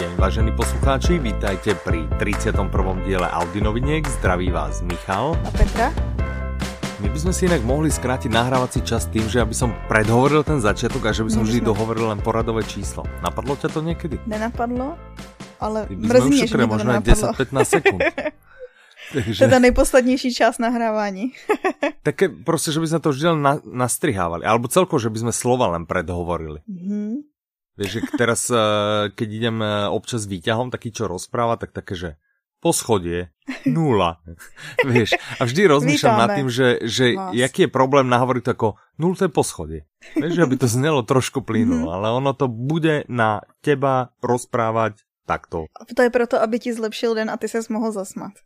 deň, vážení poslucháči, vítajte pri 31. diele Audinoviniek. Zdraví vás Michal. A Petra. My by sme si inak mohli skrátiť nahrávací čas tým, že aby som predhovoril ten začiatok a že by som vždy dohovoril len poradové číslo. Napadlo ťa to niekedy? Nenapadlo, ale mrzí že mi to možno 10-15 sekúnd. Takže... Teda nejposlednější čas nahrávání. Také prostě, že by sme to vždy len na, nastrihávali. Alebo celko, že by sme slova len predhovorili. Mm-hmm. Vieš, že teraz, eh, keď idem eh, občas výťahom, taký, čo rozpráva, tak také, že poschodie, nula. Vieš, a vždy rozmýšľam nad tým, že, že jaký je problém nahovoriť to ako nulté poschodie. Vieš, aby to znelo trošku plynulo, mm-hmm. ale ono to bude na teba rozprávať takto. To je proto, aby ti zlepšil den a ty ses mohl zasmat.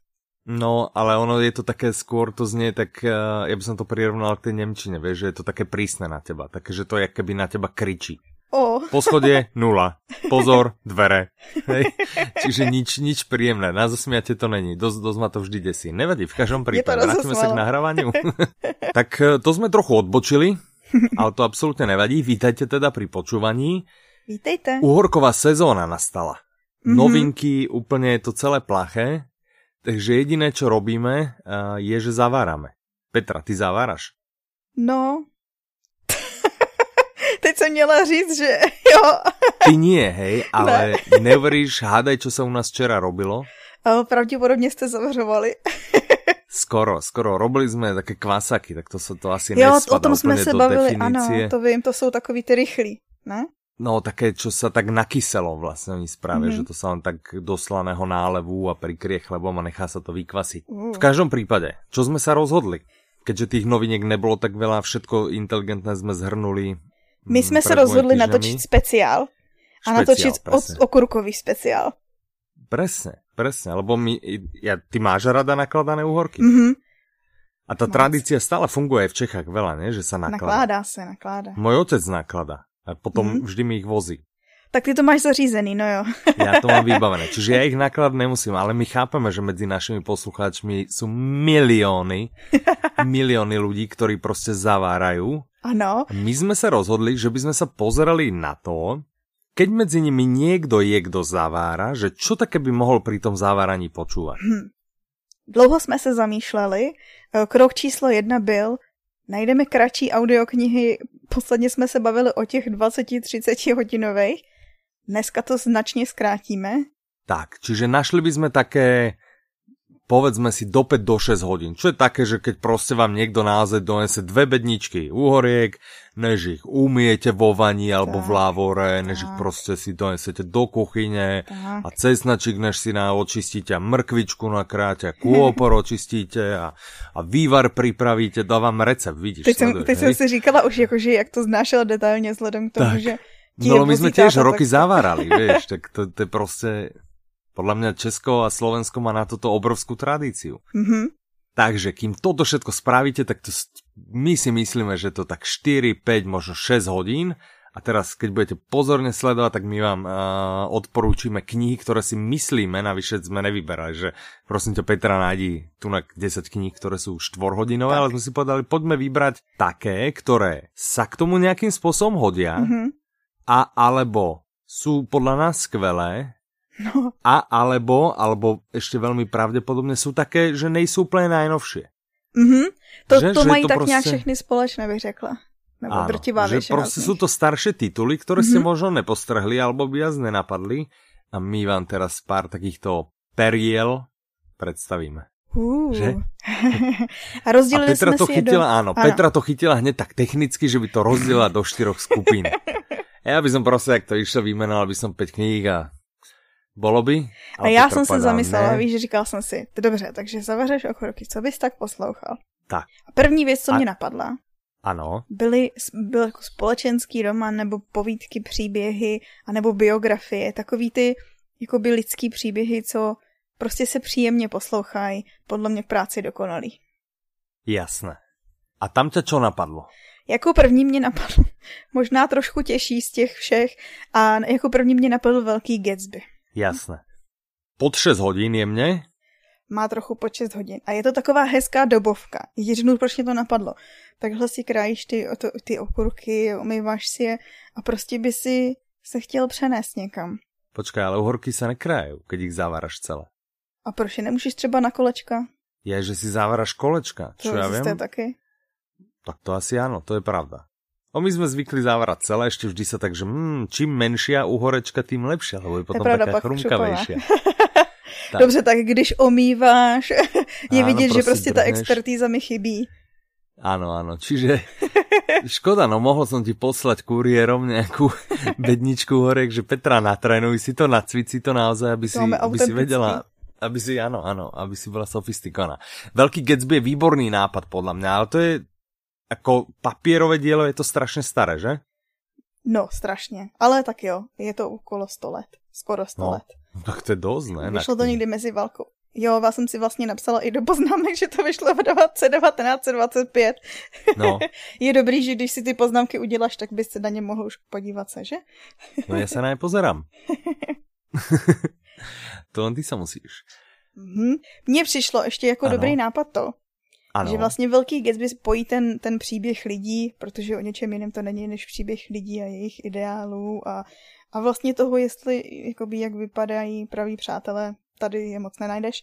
No, ale ono je to také skôr, to znie tak, uh, ja by som to prirovnal k tej Nemčine, vieš, že je to také prísne na teba, také, že to je keby na teba kričí. Oh. Poschodie nula. Pozor, dvere. Hej. Čiže nič, nič príjemné. Na zasmiate to není. Dosť, dosť ma to vždy desí. Nevadí, v každom prípade. Vrátime sa k nahrávaniu. tak e, to sme trochu odbočili, ale to absolútne nevadí. Vítajte teda pri počúvaní. Vítejte. Uhorková sezóna nastala. Mm-hmm. Novinky, úplne je to celé plaché. Takže jediné, čo robíme, e, je, že zavárame. Petra, ty zaváraš? No, Teď jsem měla říct, že jo. Ty nie, hej, ale ne. neuveríš, hádaj, čo sa u nás včera robilo? Pravděpodobně jste zavařovali. Skoro, skoro. Robili jsme také kvasaky, tak to se to asi jo, o tom jsme se bavili, definície. ano, to vím, to jsou takový ty rychlí, ne? No, také, čo sa tak nakyselo vlastne oni spravia, mm-hmm. že to sa len tak do slaného nálevu a prikrie chlebom a nechá sa to vykvasiť. Uh. V každom prípade, čo sme sa rozhodli? Keďže tých noviniek nebolo tak veľa, všetko inteligentné sme zhrnuli my jsme se rozhodli natočit speciál. A špeciál, natočit presne. okurkový speciál. Presne, presne, lebo my, ja, ty máš rada nakladané úhorky? Mm-hmm. A tá Moc. tradícia stále funguje v Čechách veľa, ne? že sa nakladá. Nakládá sa, nakládá. Môj otec nakladá a potom mm-hmm. vždy mi ich vozí. Tak ty to máš zařízený, no jo. ja to mám vybavené. Čiže ja ich naklad nemusím, ale my chápeme, že medzi našimi poslucháčmi sú milióny, milióny ľudí, ktorí proste zavárajú Áno. My sme sa rozhodli, že by sme sa pozerali na to, keď medzi nimi niekto je, kto zavára, že čo také by mohol pri tom zaváraní počúvať. Hm. Dlouho jsme se zamýšleli. E, krok číslo jedna byl, najdeme kratší audioknihy, posledně jsme se bavili o těch 20-30 hodinových, dneska to značně zkrátíme. Tak, čiže našli by sme také povedzme si do 5 do 6 hodín. Čo je také, že keď proste vám niekto naozaj donese dve bedničky uhoriek, než ich umiete vo vani alebo tak, v lávore, než tak. ich proste si donesete do kuchyne tak. a cesnačik, než si na očistíte a mrkvičku nakráte a kôpor očistíte a, a vývar pripravíte, dávam recept, vidíš. Teď, sleduješ, teď som si říkala už, akože, jak to znášala detailně vzhledem k tomu, tak. že No my sme tiež roky zavárali, vieš, tak to, to je proste podľa mňa Česko a Slovensko má na toto obrovskú tradíciu. Mm-hmm. Takže kým toto všetko spravíte, tak to my si myslíme, že to tak 4, 5, možno 6 hodín. A teraz, keď budete pozorne sledovať, tak my vám uh, odporúčime knihy, ktoré si myslíme, navyše sme nevyberali, že prosím ťa Petra, nájdi tu na 10 kníh, ktoré sú 4 hodinové, tak. ale sme si povedali, poďme vybrať také, ktoré sa k tomu nejakým spôsobom hodia mm-hmm. a alebo sú podľa nás skvelé No. A alebo, alebo ešte veľmi pravdepodobne sú také, že nejsou úplně najnovšie. Mhm, to, že, to že mají to tak prostě... nějak všechny společné, bych řekla. Nebo Áno, drtivá že proste sú to staršie tituly, ktoré mm-hmm. ste možno nepostrhli, alebo by vás nenapadli. A my vám teraz pár takýchto periel predstavíme. Uh. Že? A rozdělili a Petra jsme to si chytila, do... áno, áno, Petra to chytila hneď tak technicky, že by to rozdělila do štyroch skupín. Ja by som proste, ak to išlo, vymenoval by som 5 kníh a Bolo by? A já jsem se zamyslela, ne? víš, říkal jsem si, dobře, takže zavařeš okroky, co bys tak poslouchal? Tak. A první věc, co a... mě napadla, ano. Byly, byl jako společenský román, nebo povídky, příběhy, anebo biografie, takový ty jakoby lidský příběhy, co prostě se příjemně poslouchají, podle mě v práci dokonalý. Jasné. A tam tě čo napadlo? Jako první mě napadlo, možná trošku těžší z těch všech, a jako první mě napadl Velký Gatsby. Jasné. Pod 6 hodín jemně? Má trochu pod 6 hodin. A je to taková hezká dobovka. Jiřinu, proč mě to napadlo? Takhle si krájíš ty, to, ty okurky, umýváš si je a prostě by si se chtěl přenést někam. Počkej, ale uhorky se nekrají, keď ich zaváraš celé. A proč je nemůžeš třeba na kolečka? Je, že si zaváraš kolečka, čo to ja viem. taky. Tak to asi áno, to je pravda. O my sme zvykli závárať celé, ešte vždy sa tak, že mm, čím menšia uhorečka, tým lepšia, lebo je potom je pravda, taká chrumkavejšia. tak. Dobře, tak když omýváš, je áno, vidět, že prostě ta expertíza mi chybí. Áno, áno, čiže škoda, no mohol som ti poslať kuriérom nejakú bedničku horek, že Petra natrénuj si to, nacvic si to naozaj, aby si, aby si vedela, aby si, áno, áno, aby si bola sofistikovaná. Veľký Gatsby je výborný nápad podľa mňa, ale to je ako papierové dielo, je to strašne staré, že? No, strašně. Ale tak jo, je to okolo 100 let. Skoro 100 no, let. Tak to je dost, ne? Vyšlo to někdy mezi válkou. Jo, já jsem si vlastně napsala i do poznámek, že to vyšlo v 1925. No. je dobrý, že když si ty poznámky uděláš, tak bys se na ně mohl už podívat se, že? no já se na ně pozerám. to len ty se musíš. Mm-hmm. Mně přišlo ještě jako ano. dobrý nápad to, ano. Že vlastně Velký Gatsby spojí ten, ten příběh lidí, protože o něčem jiném to není než příběh lidí a jejich ideálů a, a vlastně toho, jestli, jakoby, jak vypadají praví přátelé, tady je moc nenajdeš.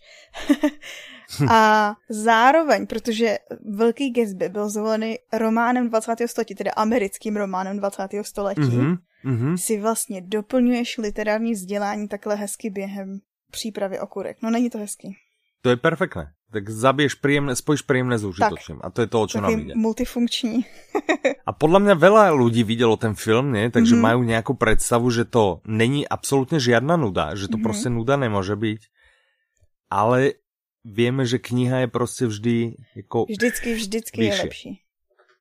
a zároveň, protože Velký Gatsby byl zvolený románem 20. století, teda americkým románem 20. století, mm-hmm, mm-hmm. si vlastně doplňuješ literární vzdělání takhle hezky během přípravy okurek. No není to hezký. To je perfektné. Tak zabiješ príjemné, spojíš príjemné s užitočným. A to je to, o čo nám ide. multifunkční. a podľa mňa veľa ľudí videlo ten film, nie? takže mm-hmm. majú nejakú predstavu, že to není absolútne žiadna nuda, že to mm-hmm. proste nuda nemôže byť. Ale vieme, že kniha je proste vždy jako Vždycky, vždycky vyššie. je lepší.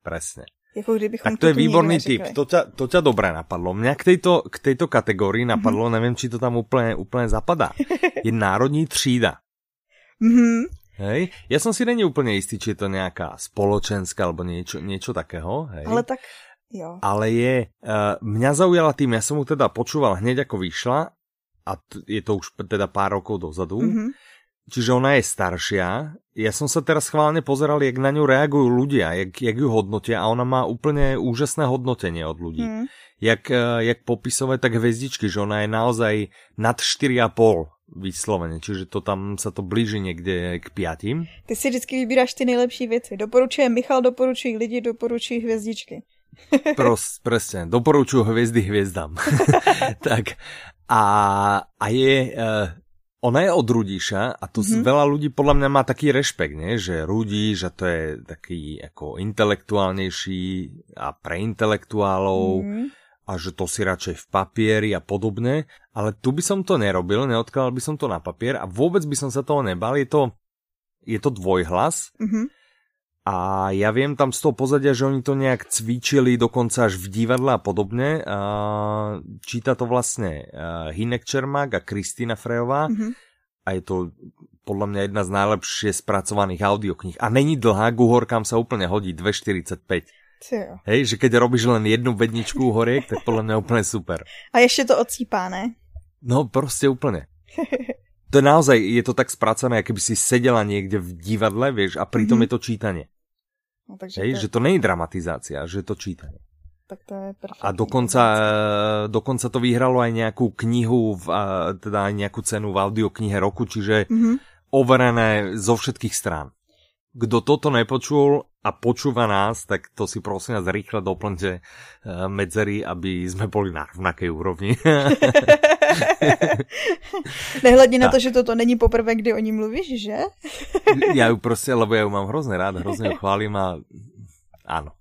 Presne. Jako tak to je výborný tip, to ťa, to ťa dobré napadlo. Mňa k tejto, k tejto kategórii napadlo, mm-hmm. neviem, či to tam úplne, úplne zapadá. Je národní třída. Mm-hmm. Hej, ja som si není úplne istý, či je to nejaká spoločenská alebo niečo, niečo takého. Hej. Ale tak, jo. Ale je, uh, mňa zaujala tým, ja som mu teda počúval hneď ako vyšla a t- je to už teda pár rokov dozadu. Mm-hmm. Čiže ona je staršia. Ja som sa teraz chválne pozeral, jak na ňu reagujú ľudia, jak, jak ju hodnotia a ona má úplne úžasné hodnotenie od ľudí. Mm. Jak, uh, jak popisové, tak hvezdičky, že ona je naozaj nad 4,5 vyslovene, čiže to tam sa to blíži někde k piatým. Ty si vždycky vybíráš ty nejlepší věci. Doporučuje Michal, doporučují lidi, doporučují hvězdičky. Pros, presne, doporučuju hviezdy hviezdám. tak a, a je, uh, ona je od Rudíša a to mm-hmm. veľa ľudí podľa mňa má taký rešpekt, nie? že Rudíš a to je taký ako intelektuálnejší a pre intelektuálov. Mm-hmm a že to si radšej v papieri a podobne, ale tu by som to nerobil, neodkladal by som to na papier a vôbec by som sa toho nebal, je to, je to dvojhlas mm-hmm. a ja viem tam z toho pozadia, že oni to nejak cvičili dokonca až v divadle a podobne. A číta to vlastne Hinek Čermák a Kristýna Frejová mm-hmm. a je to podľa mňa jedna z najlepšie spracovaných audiokníh. A není dlhá, Guhorkám sa úplne hodí, 2,45. Hej, že keď robíš len jednu bedničku horiek, tak podľa mňa úplne super. A ještě to odsýpá, ne? No, prostě úplne. To je naozaj, je to tak spracované, keby si sedela niekde v divadle, vieš, a pritom mm-hmm. je to čítanie. No, takže Hej, to... že to není dramatizácia, že je to čítanie. Tak to je A dokonca, dokonca to vyhralo aj nejakú knihu, v, teda aj nejakú cenu v audioknihe roku, čiže mm-hmm. overené zo všetkých strán. Kdo toto nepočul a počúva nás, tak to si prosím nás rýchle doplňte eh, medzery, aby sme boli na rovnakej úrovni. Nehledně na to, že toto není poprvé, kdy o ní mluvíš, že? já ju prostě, lebo já ju mám hrozně rád, hrozně ju chválím a ano.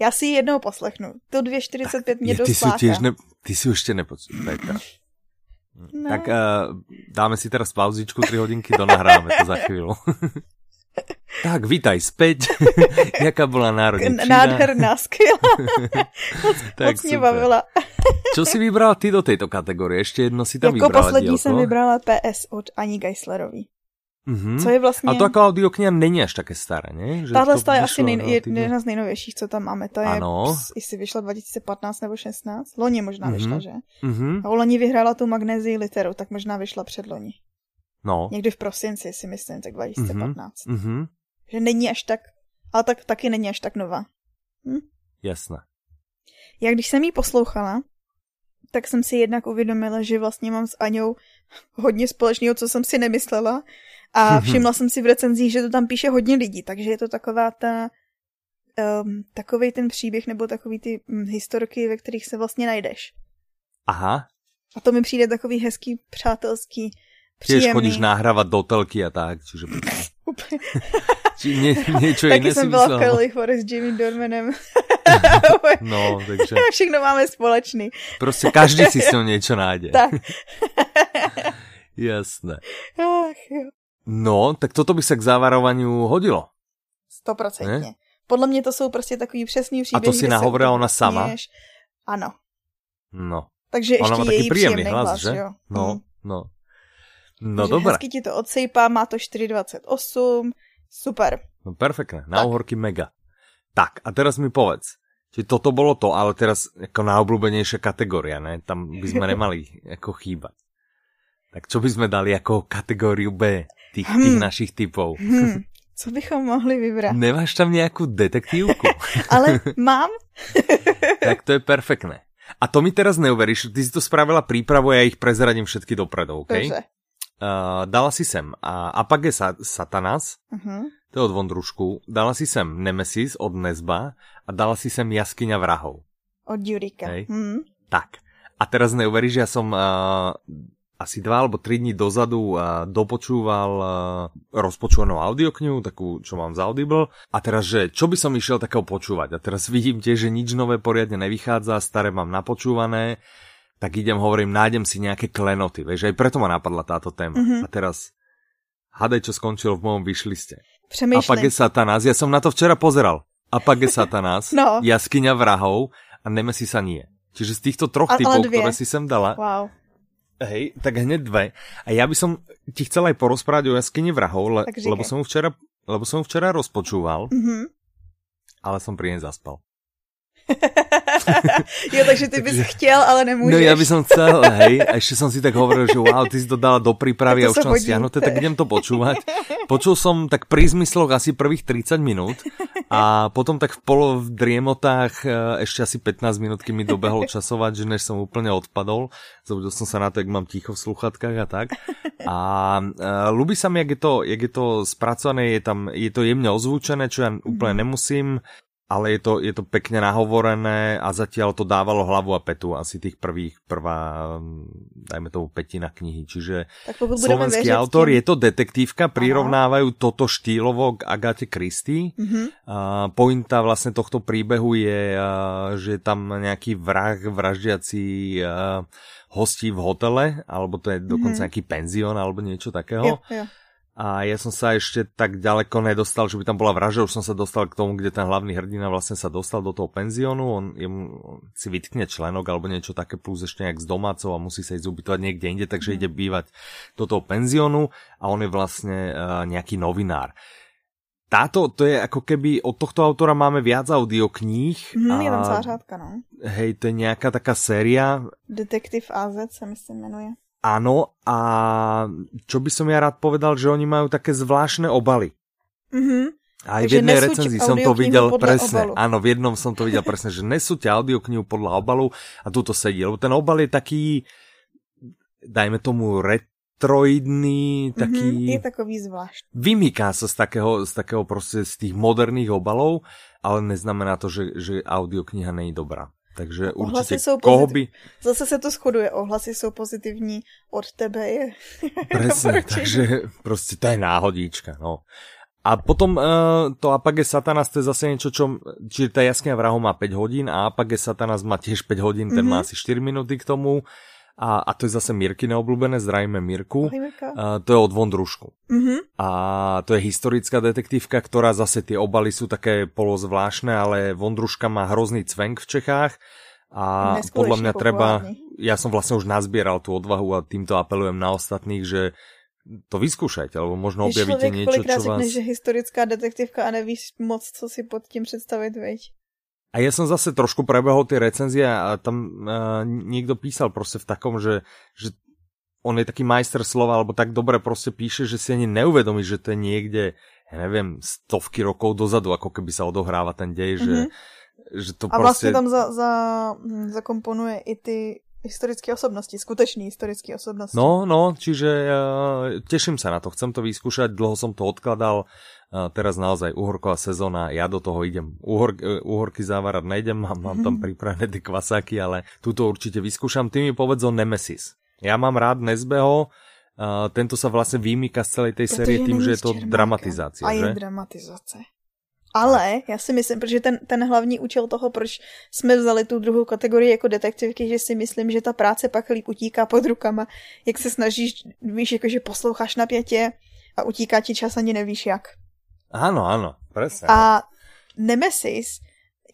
Já si ji jednou poslechnu. To 2.45 mě dost ty, ne, ty si ještě nepočul, Ne. Tak uh, dáme si teraz pauzičku, 3 hodinky, to nahráme to za chvíľu. Tak, vítaj späť. Jaká bola národní Nádherná, skvělá. moc, tak moc mě bavila. Čo si vybral ty do této kategorie? Ještě jedno si tam jako vybrala poslední dílko? jsem vybrala PS od Ani Geislerový. Mm-hmm. Co je vlastně... A to jako audiokniha není až také staré, ne? Že Tahle je asi nej, je jedna z nejnovějších, co tam máme. To je, ano. jestli vyšla 2015 nebo 16. Loni možná mm-hmm. vyšla, že? Mm-hmm. A loni vyhrála tu magnézii literu, tak možná vyšla před loni. No. Někdy v prosinci si myslím, tak 2015. Mm-hmm. Že není až tak, ale tak taky není až tak nová. Hm? Jasné. Já když jsem jí poslouchala, tak jsem si jednak uvědomila, že vlastně mám s Aňou hodně společného, co jsem si nemyslela. A všimla jsem si v recenzích, že to tam píše hodně lidí, takže je to taková ta um, takový ten příběh nebo takový ty um, historky, ve kterých se vlastně najdeš. Aha. A to mi přijde takový hezký, přátelský, Tiež chodíš nahrávať do telky a tak, čiže... Či nie, niečo Taky iné jsem byla v Carly Forest s Jimmy Dormanem. no, takže... Všechno máme společný. Prostě každý si s ňou niečo nájde. tak. Jasné. Ach. No, tak toto by se k závarovaniu hodilo. Stoprocentně. Podle mě to jsou prostě takový přesný příběhy. A to si nahovorila ona sama? Ano. No. Takže ještě ona má její príjemný hlas, hlas, že? jo? No, mm. no. No dobré. hezky ti to odsejpá, má to 4,28, super. No perfektné, na uhorky mega. Tak, a teraz mi povedz, či toto bolo to, ale teraz ako najobľúbenejšia kategória, ne? Tam by sme nemali ako chýbať. Tak čo by sme dali ako kategóriu B tých, tých hmm. našich typov? Hmm. Co bychom mohli vybrat? Nemáš tam nejakú detektívku? ale mám. tak to je perfektné. A to mi teraz neuveríš, ty si to spravila prípravu ja ich prezradím všetky dopredu, OK? Dobře. Uh, dala si sem uh, Apage Satanas, uh-huh. to je od Vondrušku, dala si sem Nemesis od Nezba a dala si sem Jaskyňa vrahov. Od Jurika. Hej. Uh-huh. Tak. A teraz neuveríš, ja som uh, asi dva alebo tri dní dozadu uh, dopočúval uh, rozpočúvanú audioknihu, takú, čo mám z Audible. A teraz, že čo by som išiel takého počúvať? A teraz vidím tiež, že nič nové poriadne nevychádza, staré mám napočúvané tak idem, hovorím, nájdem si nejaké klenoty, vieš, aj preto ma napadla táto téma. Mm-hmm. A teraz, hadej, čo skončilo v mojom vyšliste. Přemýšlím. Apage Satanás, ja som na to včera pozeral. Apage Satanás, no. Jaskyňa vrahov a Nemesis sa nie. Čiže z týchto troch a, typov, ktoré si sem dala, wow. hej, tak hneď dve. A ja by som ti chcel aj porozprávať o Jaskyni vrahov, le, lebo som včera, lebo som včera rozpočúval, mm-hmm. ale som pri nej zaspal. jo, takže ty bys chtěl, ale nemůžeš. No ja by som chcel, hej. A ešte som si tak hovoril, že wow, ty si to dala do prípravy a už som stiahnuté, tak idem to počúvať. Počul som tak pri zmysloch asi prvých 30 minút a potom tak v polo v driemotách e, ešte asi 15 minút, kým mi dobehlo časovať, že než som úplne odpadol. Zobudil som sa na to, jak mám ticho v sluchatkách a tak. A uh, ľúbi sa mi, jak je to, jak je to spracované, je tam, je to jemne ozvučené, čo ja úplne nemusím ale je to, je to pekne nahovorené a zatiaľ to dávalo hlavu a petu asi tých prvých, prvá, dajme tomu petina knihy. Čiže slovenský autor, je to detektívka, prirovnávajú Aha. toto štýlovo k Agate Christie. Mm-hmm. Uh, pointa vlastne tohto príbehu je, uh, že je tam nejaký vrah vraždiaci uh, hostí v hotele, alebo to je dokonca mm-hmm. nejaký penzión, alebo niečo takého. Jo, jo a ja som sa ešte tak ďaleko nedostal, že by tam bola vražda, už som sa dostal k tomu, kde ten hlavný hrdina vlastne sa dostal do toho penziónu, on, jemu, si vytkne členok alebo niečo také, plus ešte nejak s domácov a musí sa ísť ubytovať niekde inde, takže mm. ide bývať do toho penziónu a on je vlastne uh, nejaký novinár. Táto, to je ako keby od tohto autora máme viac audiokníh. Mm, a, je tam celá řádka, no. Hej, to je nejaká taká séria. Detektiv AZ sa myslím menuje. Áno, a čo by som ja rád povedal, že oni majú také zvláštne obaly. Mm-hmm. Aj v jednej recenzii som to videl presne. Obalu. Áno, v jednom som to videl presne, že nesúťa audioknihu podľa obalu a tu to sedí. Lebo ten obal je taký, dajme tomu, retroidný, taký... Mm-hmm, je takový zvláštny. Vymýká sa z takého, z takého proste z tých moderných obalov, ale neznamená to, že, že audiokniha není dobrá. Takže určitě jsou koho by... Zase se to shoduje, ohlasy jsou pozitivní, od tebe je... Presne, takže prostě to je náhodíčka, no. A potom uh, to Apage Satanas, to je zase niečo, čo... Čiže tá jaskyňa vrahov má 5 hodín a Apage Satanas má tiež 5 hodín, ten mm-hmm. má asi 4 minúty k tomu. A, a to je zase Mirky neobľúbené, zdravíme Mirku. Uh, to je od Vondrušku. Mm-hmm. A to je historická detektívka, ktorá zase tie obaly sú také polozvláštne, ale Vondruška má hrozný cvenk v Čechách. A podľa mňa treba, ja som vlastne už nazbieral tú odvahu a týmto apelujem na ostatných, že to vyskúšajte, alebo možno objavíte niečo, čo vás... Že historická detektívka a nevíš moc, co si pod tím představit, veď? A ja som zase trošku prebehol tie recenzie a tam uh, niekto písal proste v takom, že, že on je taký majster slova, alebo tak dobre proste píše, že si ani neuvedomí, že to je niekde, ja neviem, stovky rokov dozadu, ako keby sa odohráva ten dej, mm-hmm. že, mhm. že to A vlastne proste... tam za, za, hm, zakomponuje i ty historické osobnosti, skutečný historický osobnosti. No, no, čiže uh, teším sa na to, chcem to vyskúšať, dlho som to odkladal, uh, teraz naozaj uhorková sezóna, ja do toho idem. Uhor, uh, uhorky závárať nejdem, mám, mám tam pripravené tie kvasáky, ale túto určite vyskúšam. Ty mi povedz o Nemesis. Ja mám rád Nesbeho, uh, tento sa vlastne vymýka z celej tej Protože série tým, že je to dramatizácia. A je dramatizace. Ale já si myslím, protože ten, ten hlavní účel toho, proč jsme vzali tu druhou kategorii jako detektivky, že si myslím, že ta práce pak líp utíká pod rukama, jak se snažíš, víš, jakože posloucháš napětě a utíká ti čas ani nevíš jak. Ano, ano, presne. A Nemesis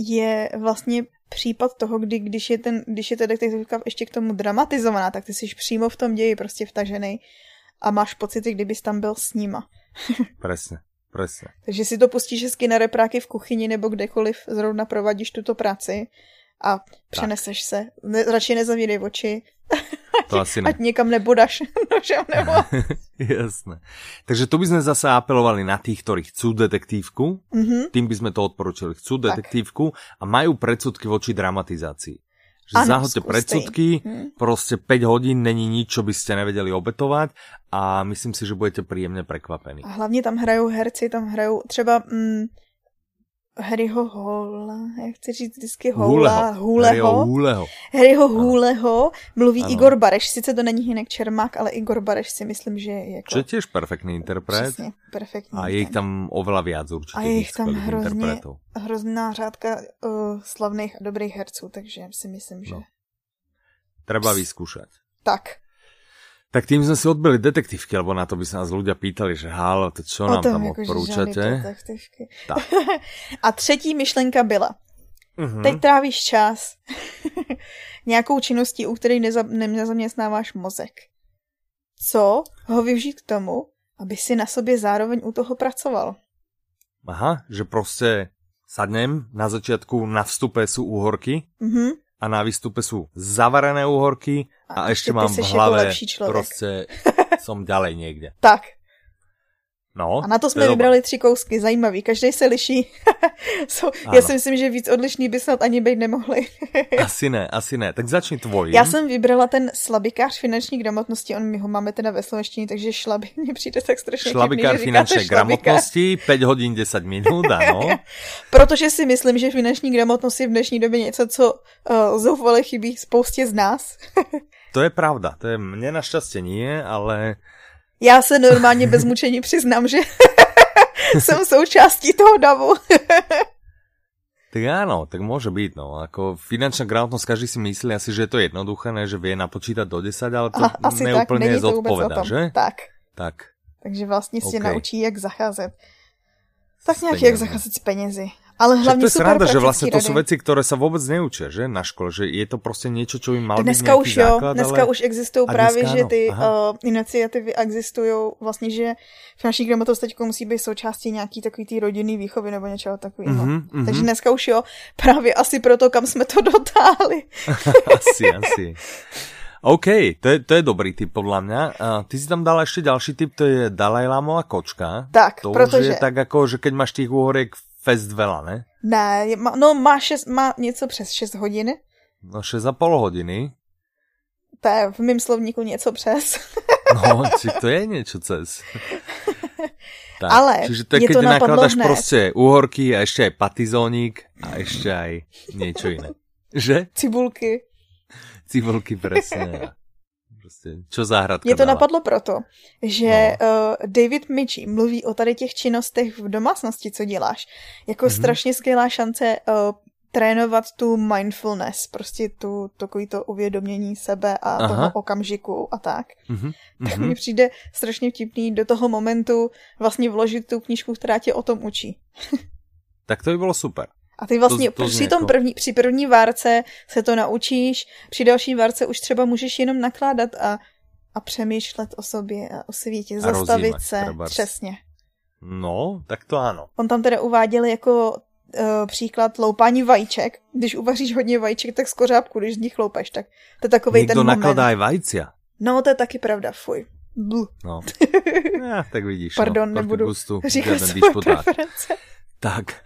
je vlastně případ toho, kdy když je, ten, když je ta detektivka ještě k tomu dramatizovaná, tak ty jsi přímo v tom ději prostě vtažený a máš pocity, kdybys tam byl s nima. Presne. Presne. Takže si to pustíš hezky na repráky v kuchyni nebo kdekoliv zrovna provadíš tuto práci a přeneseš tak. se. Ne, radši nezavírej oči. To ať, asi ne. Ať někam nebodaš nožem nebo... Jasné. Takže tu by sme zase apelovali na tých, ktorí chcú detektívku. Mm-hmm. Tým by sme to odporučili. Chcú detektívku tak. a majú predsudky voči dramatizácii. Že ano, zahoďte predsudky, hmm. proste 5 hodín není nič, čo by ste nevedeli obetovať a myslím si, že budete príjemne prekvapení. A hlavně tam hrajou herci, tam hrajou třeba mm, Harryho Hola, jak chci říct vždycky Hola, Huleho. Huleho. Harryho Huleho mluví ano. Igor Bareš, sice to není Hinek Čermák, ale Igor Bareš si myslím, že je jako... Čo je tiež perfektný interpret. Přesně, perfektní. A je ich tam oveľa viac určitě. A je ich tam hrozně, hrozná řádka uh, slavných a dobrých herců, takže si myslím, že... No. Treba vyskúšať. Tak. Tak tým sme si odbili detektívky, lebo na to by sa nás ľudia pýtali, že halo, to čo nám tam jako, odporúčate? Tak. A třetí myšlenka byla, uh-huh. teď trávíš čas nějakou činností, u které neza, nezaměstnáváš mozek. Co ho využít k tomu, aby si na sobě zároveň u toho pracoval? Aha, že prostě sadnem, na začátku na vstupe sú úhorky, uh-huh a na výstupe sú zavarené úhorky a, a ešte mám v hlave proste som ďalej niekde. Tak, No, a na to jsme to vybrali dobré. tři kousky, zajímavý, každý se liší. so, já si myslím, že víc odlišný by snad ani být nemohli. asi ne, asi ne, tak začni tvoj. Já jsem vybrala ten slabikář finanční gramotnosti, on mi ho máme teda ve slovenštině, takže šlaby mě přijde tak strašně Šlabikář finanční gramotnosti, 5 hodin 10 minut, ano. Protože si myslím, že finanční gramotnost je v dnešní době něco, co uh, zoufale chybí spoustě z nás. to je pravda, to je mne našťastie nie, ale já se normálně bez mučení přiznám, že jsem součástí toho davu. Tak áno, tak môže byť, no. Ako finančná gramotnosť, každý si myslí asi, že je to jednoduché, ne, že vie napočítať do 10, ale to A, asi neúplne tak, zodpoveda, že? Tak. Tak. Takže vlastně si okay. naučí, jak zacházet. Tak nějak, jak zacházet s penězi. Ale hlavne to je sranda, že vlastne to sú veci, ktoré sa vôbec neučia, že na škole, že je to proste niečo, čo by mal dneska byť už jo, základ, dneska ale... už existují právě, že ty uh, iniciativy existují vlastně, že finanční gramotnost teď musí být součástí nějaký takový tý rodinný výchovy nebo něčeho takového. Mm-hmm, mm-hmm. Takže dneska už jo, právě asi proto, kam jsme to dotáhli. asi, asi. OK, to je, to je dobrý typ podľa mňa. A ty si tam dala ešte ďalší typ, to je Dalaj Lamová kočka. Tak, to protože... už je tak ako, že keď máš tých úhoriek fest veľa, ne? Ne, no má, šest, má něco přes 6 hodin. No 6,5 hodiny. To je v mém slovníku něco přes. no, či to je něco cez. tak, Ale čiže to je, keď to nakladaš hned. proste a ešte aj patizónik a ešte aj niečo iné. Že? Cibulky. Cibulky, presne. Prostě, čo záhradka Mě to dala? napadlo proto, že no. uh, David Mitchie mluví o tady těch činnostech v domácnosti, co děláš. Jako mm-hmm. strašně skvělá šance uh, trénovat tu mindfulness, prostě tu takový to uvědomění sebe a Aha. toho okamžiku a tak. Mm-hmm. Tak mi přijde strašně vtipný do toho momentu vlastně vložit tu knížku, která tě o tom učí. tak to by bylo super. A ty vlastně to, to při, tom první, při první várce se to naučíš, při další várce už třeba můžeš jenom nakládat a, a přemýšlet o sobě a o světě, a zastavit se. Trebárs. Přesně. No, tak to ano. On tam teda uváděl jako uh, příklad loupání vajíček. Když uvaříš hodně vajíček, tak skořápku, když z nich loupeš, tak to je takový ten moment. nakladá aj vajcia. No, to je taky pravda, fuj. Blu. No. ja, tak vidíš. Pardon, no, nebudu říkat svoje preference. Tak,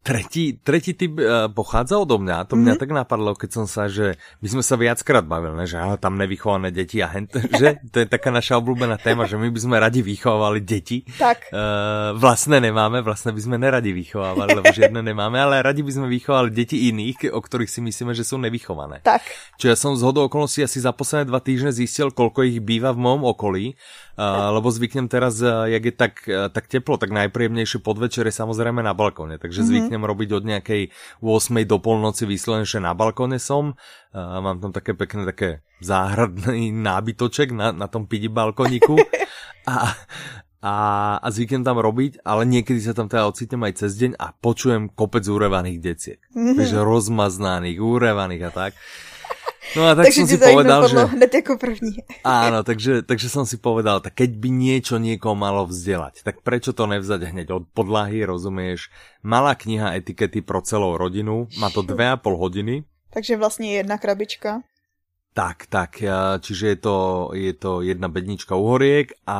Tretí, tretí typ uh, pochádza odo mňa. To mňa mm-hmm. tak napadlo, keď som sa, že my sme sa viackrát bavili, ne, že aha, tam nevychované deti a hent, že to je taká naša obľúbená téma, že my by sme radi vychovávali deti. Tak. Uh, vlastné nemáme, vlastne by sme neradi vychovávali, lebo žiadne nemáme, ale radi by sme vychovali deti iných, o ktorých si myslíme, že sú nevychované. Tak. Čo ja som z hodou okolností asi za posledné dva týždne zistil, koľko ich býva v mojom okolí, lebo zvyknem teraz, jak je tak, tak teplo, tak najpríjemnejšie podvečer je samozrejme na balkóne, takže mm-hmm. zvyknem robiť od nejakej 8. do polnoci vyslovene, že na balkóne som. Mám tam také pekné také záhradný nábytoček na, na tom pidi balkoníku. A, a, a zvyknem tam robiť, ale niekedy sa tam teda ocitnem aj cez deň a počujem kopec urevaných deciek. Mm-hmm. Takže rozmaznaných, urevaných a tak. No a tak takže som si povedal, že... hned ako první. Áno, takže, takže som si povedal, tak keď by niečo niekoho malo vzdelať, tak prečo to nevzať hneď od podlahy, rozumieš? Malá kniha etikety pro celou rodinu, má to dve a pol hodiny. Takže vlastne jedna krabička. Tak, tak, čiže je to, je to jedna bednička uhoriek a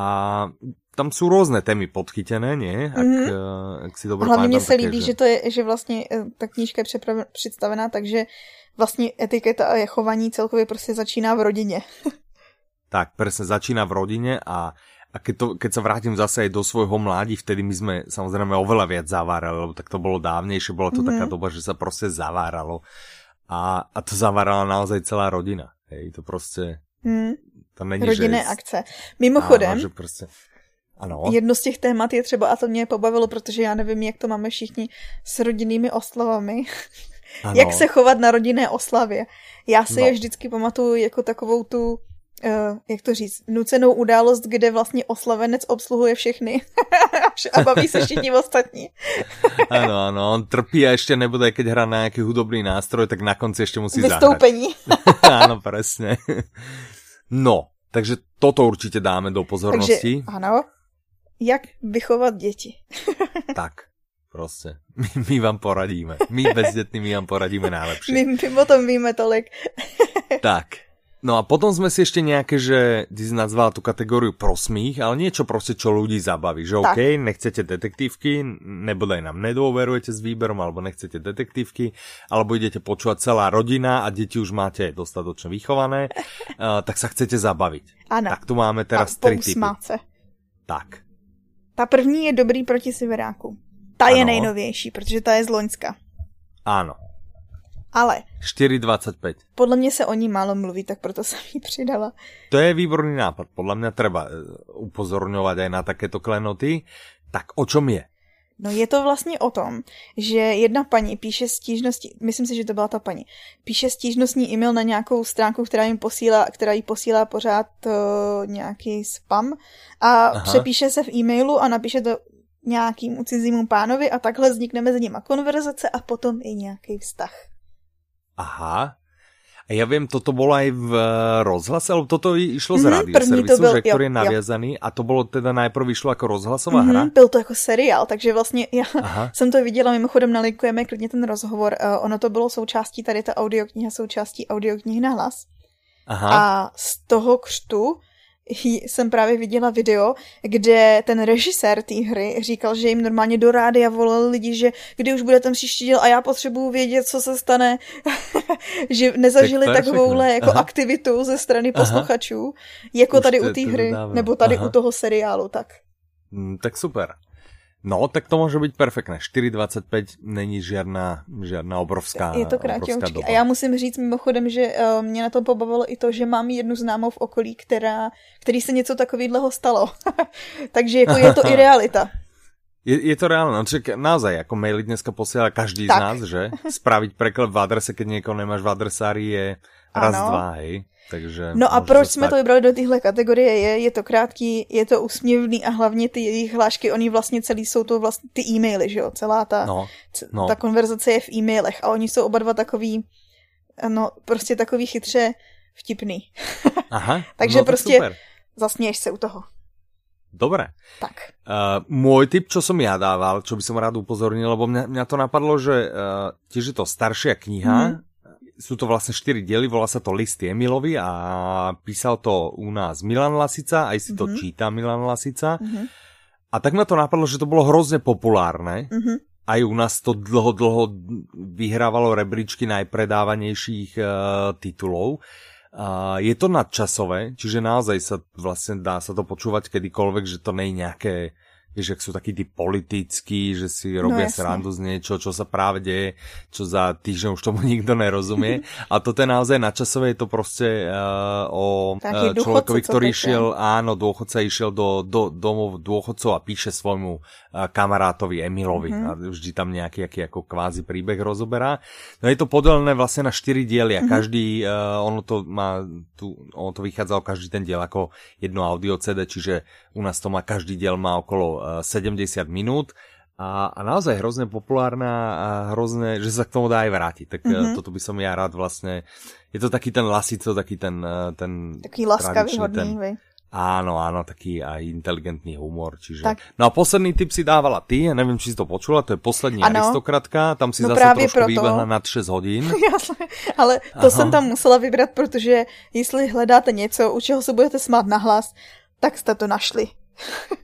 tam sú rôzne témy podchytené, nie? Ak, mm-hmm. ak si dobre Hlavne mne sa líbí, že... že to je, že vlastne e, ta knížka je představená, takže vlastně etiketa a chování celkově prostě začíná v rodině. tak, presne, začína v rodine a, a keď, to, keď sa vrátim zase aj do svojho mládi, vtedy my sme samozrejme oveľa viac zavárali, lebo tak to bolo dávnejšie, bola to mm-hmm. taká doba, že sa proste zaváralo. A, a to zavárala naozaj celá rodina. Hej, to proste... Mm. To není, Rodinné že... akce. Mimochodem, Áno, že proste... Ano. Jedno z těch témat je třeba, a to mě pobavilo, protože já nevím, jak to máme všichni s rodinnými oslavami, ano. jak se chovat na rodinné oslavě. Já si no. je vždycky pamatuju jako takovou tu Uh, jak to říct, nucenou událost, kde vlastně oslavenec obsluhuje všechny a baví se všichni ostatní. ano, ano, on trpí a ještě nebude, keď hrá na nějaký hudobný nástroj, tak na konci ještě musí Vystoupení. ano, presne. No, takže toto určitě dáme do pozornosti. Takže, ano, jak vychovat děti. tak, Proste. My, my vám poradíme. My bezdětní, my vám poradíme najlepšie. My, my potom víme tolik. tak. No a potom sme si ešte nejaké, že ty si nazvala tú kategóriu prosmých, ale niečo proste, čo ľudí zabaví. Že tak. OK, nechcete detektívky, nebodaj nám nedôverujete s výberom, alebo nechcete detektívky, alebo idete počúvať celá rodina a deti už máte dostatočne vychované, uh, tak sa chcete zabaviť. Ano. Tak tu máme teraz tri typy. Tak. Ta první je dobrý proti Siveráku. Ta ano. je nejnovější, protože ta je z Loňska. Ano. Ale 4.25. Podle mě se o ní málo mluví, tak proto jsem ji přidala. To je výborný nápad. Podle mě treba eh, upozorňovat aj na takéto klenoty. Tak o čom je? No je to vlastně o tom, že jedna paní píše stížnosti, myslím si, že to byla ta paní, píše stížnostní e-mail na nějakou stránku, která jim posílá, která jí posílá pořád uh, nějaký spam a Aha. přepíše se v e-mailu a napíše to nějakým cizímu pánovi a takhle vznikne mezi nimi konverzace a potom i nějaký vztah. Aha. A ja viem, toto bolo aj v eh, rozhlase, alebo toto išlo z mm, radioservisu, byl, že, ktorý jo, je naviazaný jo. a to bolo teda najprv išlo jako rozhlasová mm-hmm, hra? Byl to jako seriál, takže vlastně já Aha. jsem to viděla, mimochodem nalinkujeme klidně ten rozhovor, uh, ono to bylo součástí, tady ta audiokniha součástí audioknihy na hlas. Aha. A z toho křtu jsem právě viděla video, kde ten režisér té hry říkal, že jim normálně do rádia volali lidi, že kdy už bude ten příští díl a já potřebuju vědět, co se stane, že nezažili tak takovouhle jako Aha. aktivitu ze strany posluchačů, jako už tady u té hry, nebo tady Aha. u toho seriálu, tak. Mm, tak super. No, tak to může být perfektné. 4.25 není žádná, žádná obrovská Je to krátěvčky. A já musím říct mimochodem, že uh, mě na to pobavilo i to, že mám jednu známou v okolí, která, který se něco takového stalo. Takže jako je to i realita. Je, je to reálne, no, čiže naozaj, ako maily dneska posiela každý tak. z nás, že? Spraviť preklep v adrese, keď niekoho nemáš v adresári je raz, ano. dva, hej. Takže no a proč jsme to vybrali do téhle kategorie je, je to krátký, je to úsměvný a hlavně ty jejich hlášky, oni vlastně celý jsou to vlastně ty e-maily, že jo, celá ta, no, no. ta konverzace je v e-mailech a oni jsou oba dva takový, no prostě takový chytře vtipný. Aha, Takže no prostě super. zasměješ se u toho. Dobre. Tak. Uh, môj tip, čo som ja dával, čo by som rád upozornil, lebo mňa, mňa to napadlo, že uh, tiež je to staršia kniha, mm sú to vlastne štyri diely, volá sa to Listy Emilovi a písal to u nás Milan Lasica, aj si to mm-hmm. číta Milan Lasica. Mm-hmm. A tak ma to napadlo, že to bolo hrozne populárne. Mm-hmm. aj u nás to dlho, dlho vyhrávalo rebríčky najpredávanejších uh, titulov. Uh, je to nadčasové, čiže naozaj sa vlastne dá sa to počúvať kedykoľvek, že to nie je nejaké vieš, ak sú takí tí politickí, že si no robia no, srandu z niečo, čo sa práve deje, čo za týždeň už tomu nikto nerozumie. A toto je naozaj načasové, je to proste uh, o uh, človekovi, ktorý išiel, áno, dôchodca išiel do, do domov dôchodcov a píše svojmu uh, kamarátovi Emilovi. Mm-hmm. A vždy tam nejaký aký, ako kvázi príbeh rozoberá. No je to podelené vlastne na štyri diely a mm-hmm. každý, uh, ono to má, tu, ono to vychádzalo každý ten diel ako jedno audio CD, čiže u nás to má, každý diel má okolo 70 eh, minút a, a naozaj hrozne populárna a hrozne, že sa k tomu dá aj vrátiť. Tak mm-hmm. toto by som ja rád vlastne, je to taký ten lasico, taký ten, eh, ten taký laskavý hodný, ten, Áno, áno, taký aj inteligentný humor. Čiže... Tak. No a posledný tip si dávala ty, ja neviem, či si to počula, to je poslední ano. aristokratka, tam si no zase trošku proto. vybehla nad 6 hodín. Jasne, ale to Aha. jsem tam musela vybrat, protože jestli hledáte něco, u čeho se budete smát nahlas, tak jste to našli.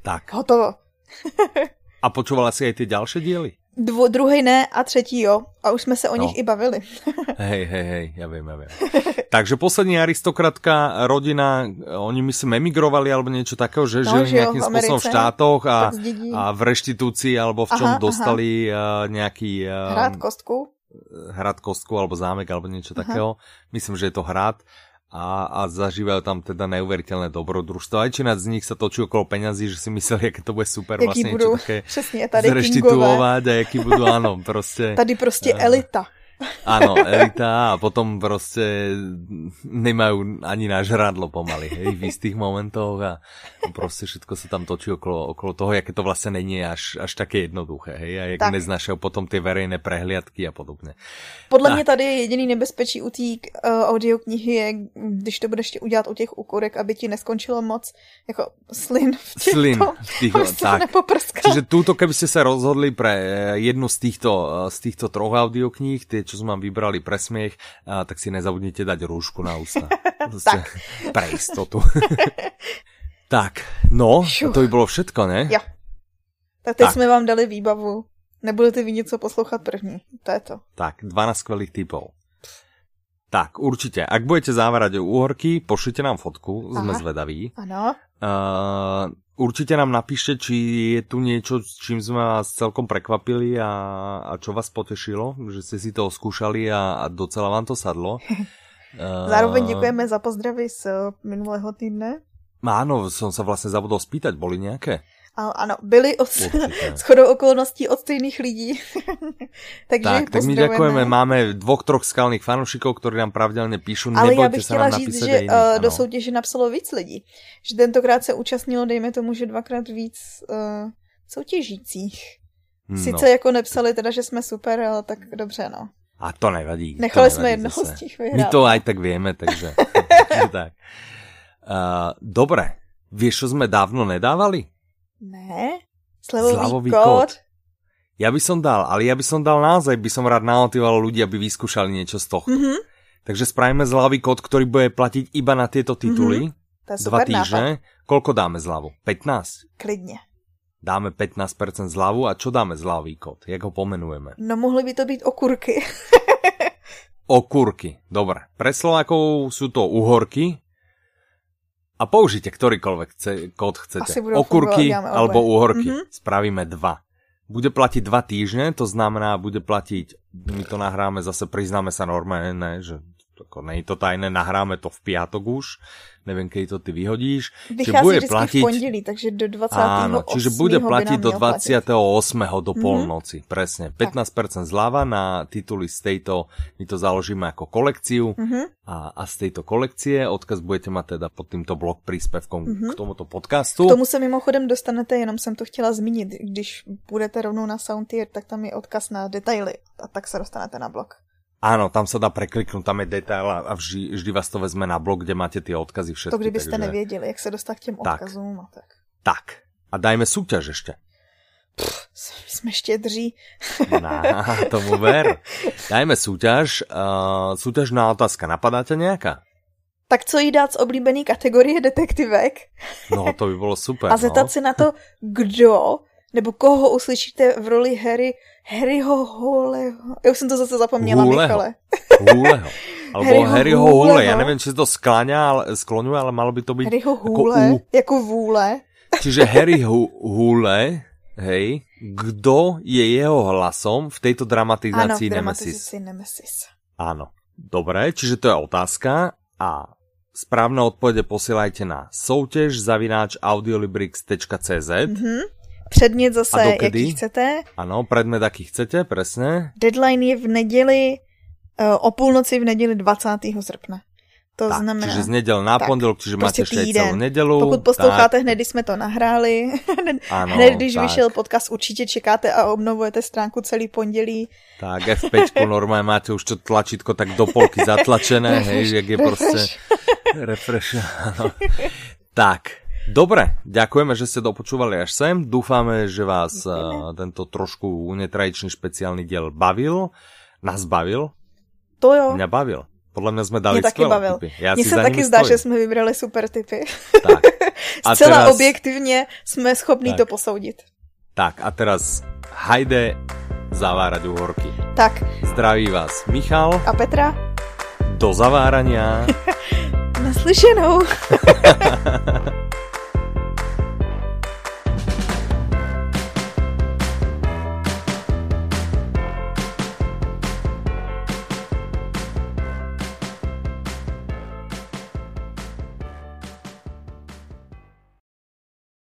Tak. Hotovo. a počúvala si aj tie ďalšie diely? Dvo, druhý ne a třetí jo. A už jsme se o no. nich i bavili. hej, hej, hej, ja viem, ja viem. Takže poslední aristokratka, rodina, oni myslím emigrovali alebo niečo takého, že no, žili nejakým v spôsobom v štátoch a, a v reštitúcii alebo v čom aha, dostali aha. nejaký... Hrad kostku. Hrad kostku alebo zámek alebo niečo aha. takého. Myslím, že je to hrad a, a zažívajú tam teda neuveriteľné dobrodružstvo. Aj či nad z nich sa točí okolo peňazí, že si mysleli, aké to bude super jaký vlastne budú, niečo také přesně, tady zreštituovať a jaký budú, áno, proste. Tady proste uh, elita. Áno, elita a potom proste nemajú ani na žradlo pomaly, hej, v istých momentoch a proste všetko sa tam točí okolo, okolo toho, jaké to vlastne není až, až také jednoduché, hej, a jak tak. potom tie verejné prehliadky a podobne. Podle tak. mě tady jediný nebezpečí u té uh, audioknihy je, když to budeš udělat u těch úkurek, aby ti neskončilo moc jako slin v těch Slin v tých, tak. Čiže túto, keby ste sa rozhodli pre eh, jednu z týchto, eh, z týchto troch audiokníh, tie čo sme vám vybrali pre smiech, a, tak si nezabudnite dať rúšku na ústa. tak. Pre istotu. tak, no, Šu. to by bolo všetko, ne? Jo. Tak teď tak. jsme vám dali výbavu. Nebudete vy něco poslouchat první. To je to. Tak, 12 skvelých typov. Tak, určite. Ak budete závárať úhorky, pošlite nám fotku, Aha. sme zvedaví. Áno. Uh, Určite nám napíšte, či je tu niečo, s čím sme vás celkom prekvapili a, a čo vás potešilo, že ste si to skúšali a, a docela vám to sadlo. Zároveň děkujeme za pozdravy z minulého týdne. Áno, som sa vlastne zabudol spýtať, boli nejaké? Ano, byli od, s chodou okolností od stejných lidí. Takže tak, tak my ďakujeme. Máme dvoch, troch skalných fanúšikov, ktorí nám pravidelně píšu. Ale já bych chtěla říct, že uh, do soutěže napsalo víc lidí. Že tentokrát se účastnilo, dejme tomu, že dvakrát víc uh, soutěžících. No. Sice jako nepsali teda, že jsme super, ale tak dobře, no. A to nevadí. Nechali to jsme jednoho z těch vyhrát. My to aj tak vieme, takže... tak. Uh, dobre. Vieš, čo sme dávno nedávali? Ne? Slevový, Zľavový kód? kód? Ja by som dal, ale ja by som dal naozaj, by som rád namotivoval ľudí, aby vyskúšali niečo z tohto. Mm-hmm. Takže spravíme zľavý kód, ktorý bude platiť iba na tieto tituly. Mm-hmm. Dva týždne. Nápad. Koľko dáme zľavu? 15? Klidne. Dáme 15% zľavu a čo dáme zľavý kód? Jak ho pomenujeme? No mohli by to byť okurky. okurky, dobre. Pre Slovákov sú to uhorky, a použite ktorýkoľvek chce, kód chcete. Okurky alebo uhorky. Mm-hmm. Spravíme dva. Bude platiť dva týždne, to znamená, bude platiť, my to nahráme, zase priznáme sa normálne, ne, že ako nie je to tajné, nahráme to v piatok už, neviem, keď to ty vyhodíš. Vychází bude platiť... v pondelí, takže do 28. Áno, čiže bude platiť do 28. do mhm. polnoci, mm-hmm. presne. 15% zľava na tituly z tejto, my to založíme ako kolekciu mm-hmm. a, a z tejto kolekcie odkaz budete mať teda pod týmto blog príspevkom mm-hmm. k tomuto podcastu. K tomu se mimochodem dostanete, jenom jsem to chtěla zmínit, když budete rovnou na Soundtier, tak tam je odkaz na detaily a tak se dostanete na blog. Áno, tam sa dá prekliknúť, tam je detail a vždy, vždy vás to vezme na blog, kde máte tie odkazy všetky. To kdybyste takže... nevěděli, jak se dostat k těm tak. odkazům a tak. Tak. A dajme súťaž ešte. Pff, sme štědří. Na, tomu ver. Dajme súťaž. Uh, súťažná otázka. Napadá ťa nejaká? Tak co jí dát z oblíbený kategorie detektivek? No, to by bylo super. A zeptat no. si na to, kdo nebo koho uslyšíte v roli Harry, Harryho Huleho. Já už jsem to zase zapomněla, Huleho. Michale. Huleho. Alebo Harryho, Harryho Hule. Já nevím, či to skláňa, ale, skloňuje, ale malo by to být Harryho Hule, jako, jako vůle. Čiže Harry Hule, hej, kdo je jeho hlasom v tejto dramatizácii Áno, Nemesis? Nemesis. Áno. Dobre, čiže to je otázka a správne odpovede posielajte na soutěž zavináč audiolibrix.cz mm-hmm. Předmět zase, jaký chcete. Ano, predmet, aký chcete, presne. Deadline je v neděli, eh, o půlnoci v neděli 20. srpna. To tak, znamená... Čiže z nedel na tak, pondelok, čiže prostě máte ešte celou nedelu. Pokud posloucháte tak. hned, když jsme to nahráli, ano, hned, když tak. vyšel podcast, určitě čekáte a obnovujete stránku celý pondělí. Tak, F5 normálně máte už to tlačítko tak do polky zatlačené, hej, jak je prostě refresh. tak, Dobre, ďakujeme, že ste dopočúvali až sem. Dúfame, že vás uh, tento trošku netradičný špeciálny diel bavil. Nás bavil. To jo. Mňa bavil. Podle mě jsme dali taky bavil. Typy. Já Mně se taky zdá, že jsme vybrali super typy. Tak. A Zcela teraz... objektivně jsme schopní tak. to posoudit. Tak a teraz hajde zavárať uhorky. Tak. Zdraví vás Michal. A Petra. Do zavárania. Naslyšenou.